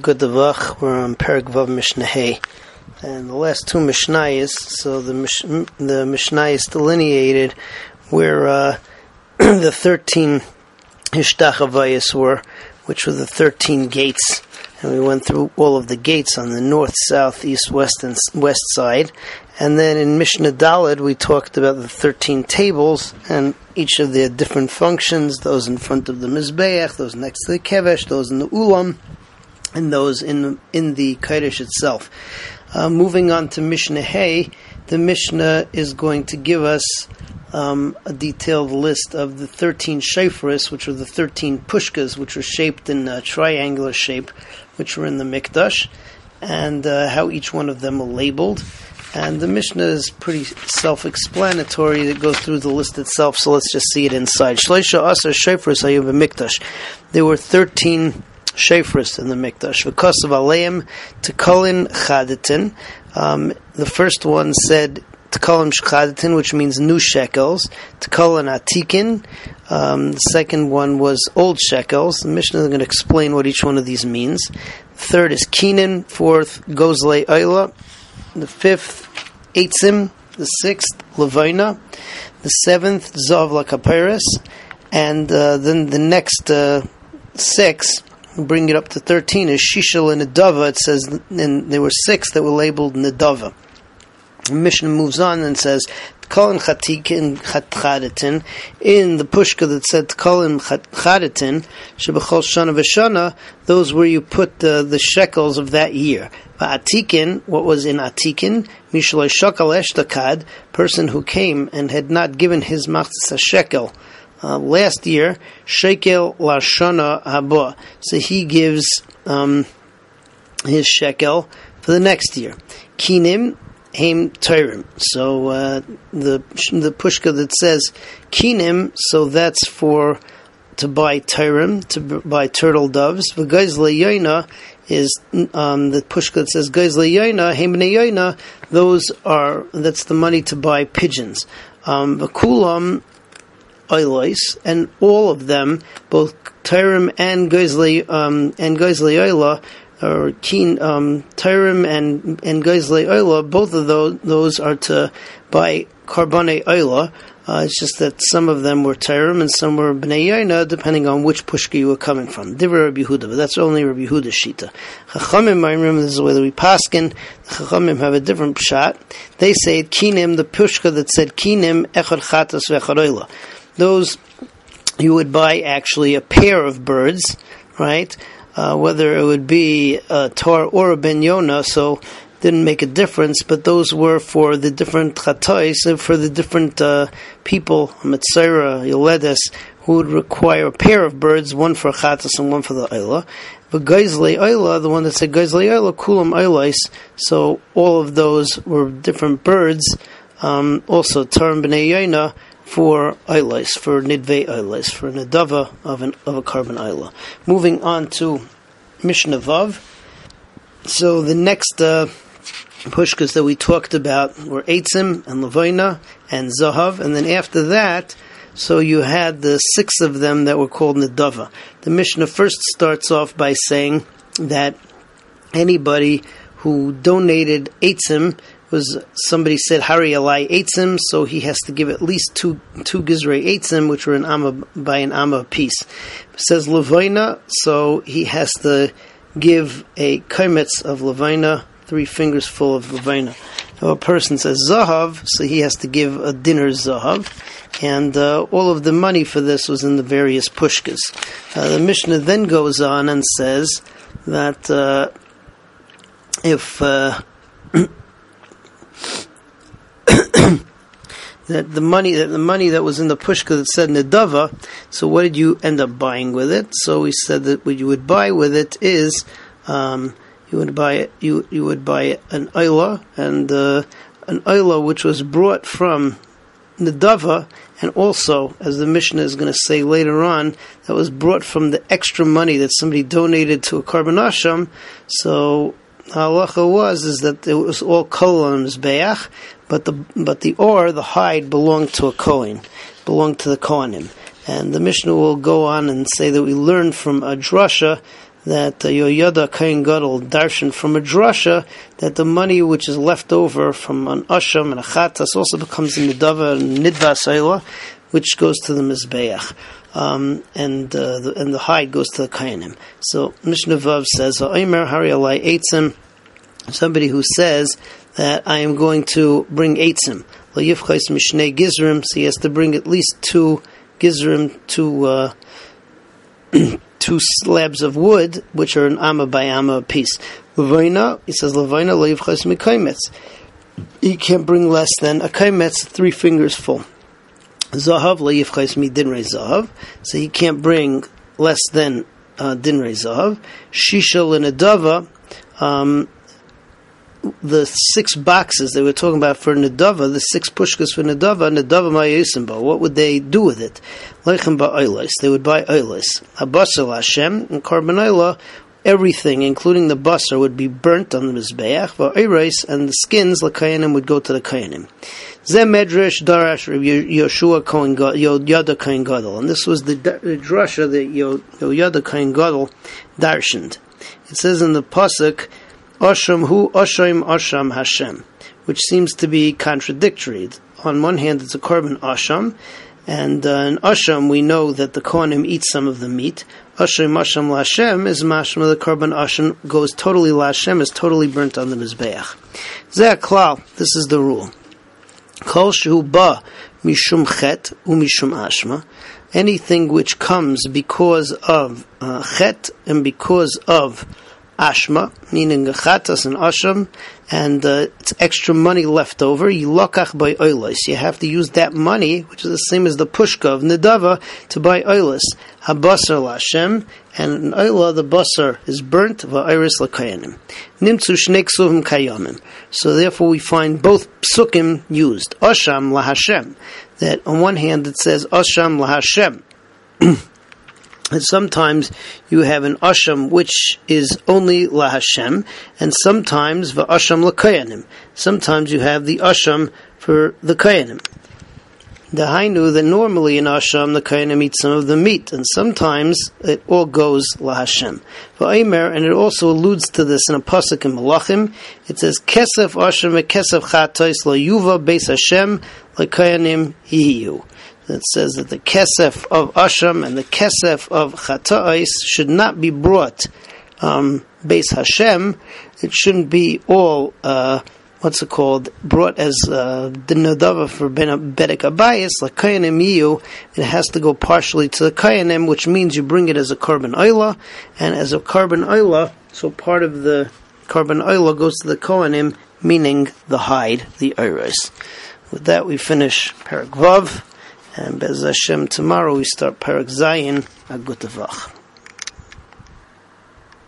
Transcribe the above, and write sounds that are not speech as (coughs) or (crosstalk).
Good Davach. We're on Perak Vav Mishnah. And the last two Mishnayos, so the Mish, the Mishnayos delineated where uh, (clears throat) the 13 Hishtachavayas were, which were the 13 gates. And we went through all of the gates on the north, south, east, west, and west side. And then in Mishnah Dalid, we talked about the 13 tables and each of their different functions, those in front of the Mizbeach, those next to the Kevesh, those in the Ulam, and those in in the Kaddish itself. Uh, moving on to Mishnah Hay, the Mishnah is going to give us um, a detailed list of the 13 shayfris, which are the 13 pushkas, which were shaped in a triangular shape, which were in the Mikdash, and uh, how each one of them were labeled. And the Mishnah is pretty self-explanatory. It goes through the list itself, so let's just see it inside. Shleisha Asar Shayfris Hayuv Mikdash. There were 13 shayfris in the mikdash. V'kosav aleim tekolin chadatin. Um, the first one said tekolin chadatin, which means new shekels. Tekolin atikin. Um, the second one was old shekels. The Mishnah is going to explain what each one of these means. Third is kinin. Fourth, gozle oila. The fifth, eitzim. The sixth, levina. The seventh, zavla lakaperis. And uh, then the next uh, six bring it up to 13 is Shishal and Nadava. It says, and there were six that were labeled Nadava. The Mishnah moves on and says, Kolin Chatikin Chadatin, in the Pushka that said Kolin Chadatin, Shebechol Shana Veshana, those where you put the, the shekels of that year. Atikin, what was in Atikin, Mishalai Shakal Eshtakad, person who came and had not given his machzis shekel, uh, last year, shekel lashana haba. So he gives um, his shekel for the next year. Kinim haim tyrim. So uh, the the pushka that says kinim, so that's for to buy tyrim, to buy turtle doves. V'gais le'yoina is um, the pushka that says gais le'yoina, haim yoina. Those are that's the money to buy pigeons. Um, v'kulam oilos, and all of them, both Tyrim and Geizli um, and Geizli Oila, or Keen um, and and Geizli Oila, both of those those are to buy Korban Oila. Uh, it's just that some of them were Tyrim and some were Bnei Yaina, depending on which pushka you were coming from. Divrei Rabbi Yehuda, but that's only Rabbi Yehuda's shita. Chachamim, I remember this is that we paskin. Chachamim have a different shot. They say Kinim, the pushka that said Kinim Echad Chatas Vechad Oila those you would buy actually a pair of birds, right? Uh, whether it would be a tar or a ben so didn't make a difference, but those were for the different chatois, for the different uh, people, Mitzera, Yoledes, who would require a pair of birds, one for chatas and one for the Ayla. But Geizle Ayla, the one that said Geizle Ayla, Kulam Aylais, so all of those were different birds. Um, also, Tarim Yaina, for Eilis, for Nidve Eilis, for Nadava of, an, of a korban Eila. Moving on to Mishnah Vav. So the next uh, pushkas that we talked about were Eitzim and Levina and Zahav, and then after that, so you had the six of them that were called Nadava. The Mishnah first starts off by saying that anybody who donated Eitzim was somebody said Hari Alai Eitzim, so he has to give at least two two Gizrei Eitzim, which were an Amma by an Amma piece. It says Levina, so he has to give a kaimetz of Levina, three fingers full of Levina. A person says Zahav, so he has to give a dinner Zahav. And uh, all of the money for this was in the various pushkas. Uh, the Mishnah then goes on and says that uh, if uh, (coughs) that the money that the money that was in the pushka that said nedava. So what did you end up buying with it? So we said that what you would buy with it is um, you would buy you you would buy an oila and uh, an oila which was brought from nedava, and also as the Mishnah is going to say later on, that was brought from the extra money that somebody donated to a korban asham. So halacha was is that it was all kol on but the but the ore, the hide, belonged to a kohen, belonged to the kohanim. And the Mishnah will go on and say that we learn from a drasha that uh, Yoyada Kain Gadol darshan from a drasha that the money which is left over from an asham and a chatas also becomes a nidava and nidva which goes to the mizbeach. Um, and uh, the, and the hide goes to the kainim. So Mishnah Vav says, "Omer Hari Alai Eitzim." Somebody who says that I am going to bring eitzim, Yifchais Mishnei Gizrim, so he has to bring at least two Gizrim, two uh, (clears throat) two slabs of wood, which are an amma by amma piece. Levaina, he says Levaina lo Yifchais Mikaimetz. He can't bring less than a kaimetz, three fingers full. Zahav lo Yifchais Mi Dinrei Zahav, so he can't bring less than uh, Dinrei Zahav. Shisha Lenadava, um, the six boxes they were talking about for Nadava, the six pushkas for Nadava, Nadava Mayasimba, what would they do with it? Lechem ba'oilis, they would buy oilis. Abasal Hashem, and Karbanayla, everything, including the basar, would be burnt on the Mizbeach, va'oiris, and the skins, Lakayanim, would go to the Kayanim. Zeh Medrash Darash Yoshua Kohen Yoda Kohen Gadol, and this was the drasha that Yoda Kohen Gadol darshaned. It says in the pasuk, Osham hu Osham Osham Hashem, which seems to be contradictory. On one hand, it's a korban Osham, and uh, in Osham we know that the Kohanim eat some of the meat. Osham Osham Lashem is mashma the korban Osham goes totally Lashem, is totally burnt on the Mizbeach. Zeh klal, this is the rule. Kol shehu ba mishum chet u mishum ashma. Anything which comes because of uh, chet and because of ashma, meaning chatas and asham, and uh, it's extra money left over. You lokach by oilis. You have to use that money, which is the same as the pushka of nedava, to buy oilis. Habasar lashem, and in oila the basar is burnt va'iris lakayanim. Nimtzu shnei ksuvim kayamim. So therefore we find both psukim used. Asham lahashem. That on one hand it says asham lahashem. (clears throat) And sometimes you have an asham which is only la Hashem, and sometimes the asham la Sometimes you have the asham for the kayanim. The hainu that normally in asham the kayanim eat some of the meat, and sometimes it all goes la Hashem. Va'aymer, and it also alludes to this in a pasuk in Malachim. It says kesef asham kesef chatos la yuva beis Hashem la kayanim hiyu that says that the kesef of asham and the kesef of chata'is should not be brought um, base Hashem. It shouldn't be all uh, what's it called brought as uh, the nadava for bedek abayis like kayanim yiyu. It has to go partially to the kayanim, which means you bring it as a korban oila, and as a korban oila, so part of the korban oila goes to the kohanim, meaning the hide, the iris. With that, we finish Parak Vav. And Bez Hashem, tomorrow we start Parak Zayin, Agutavach.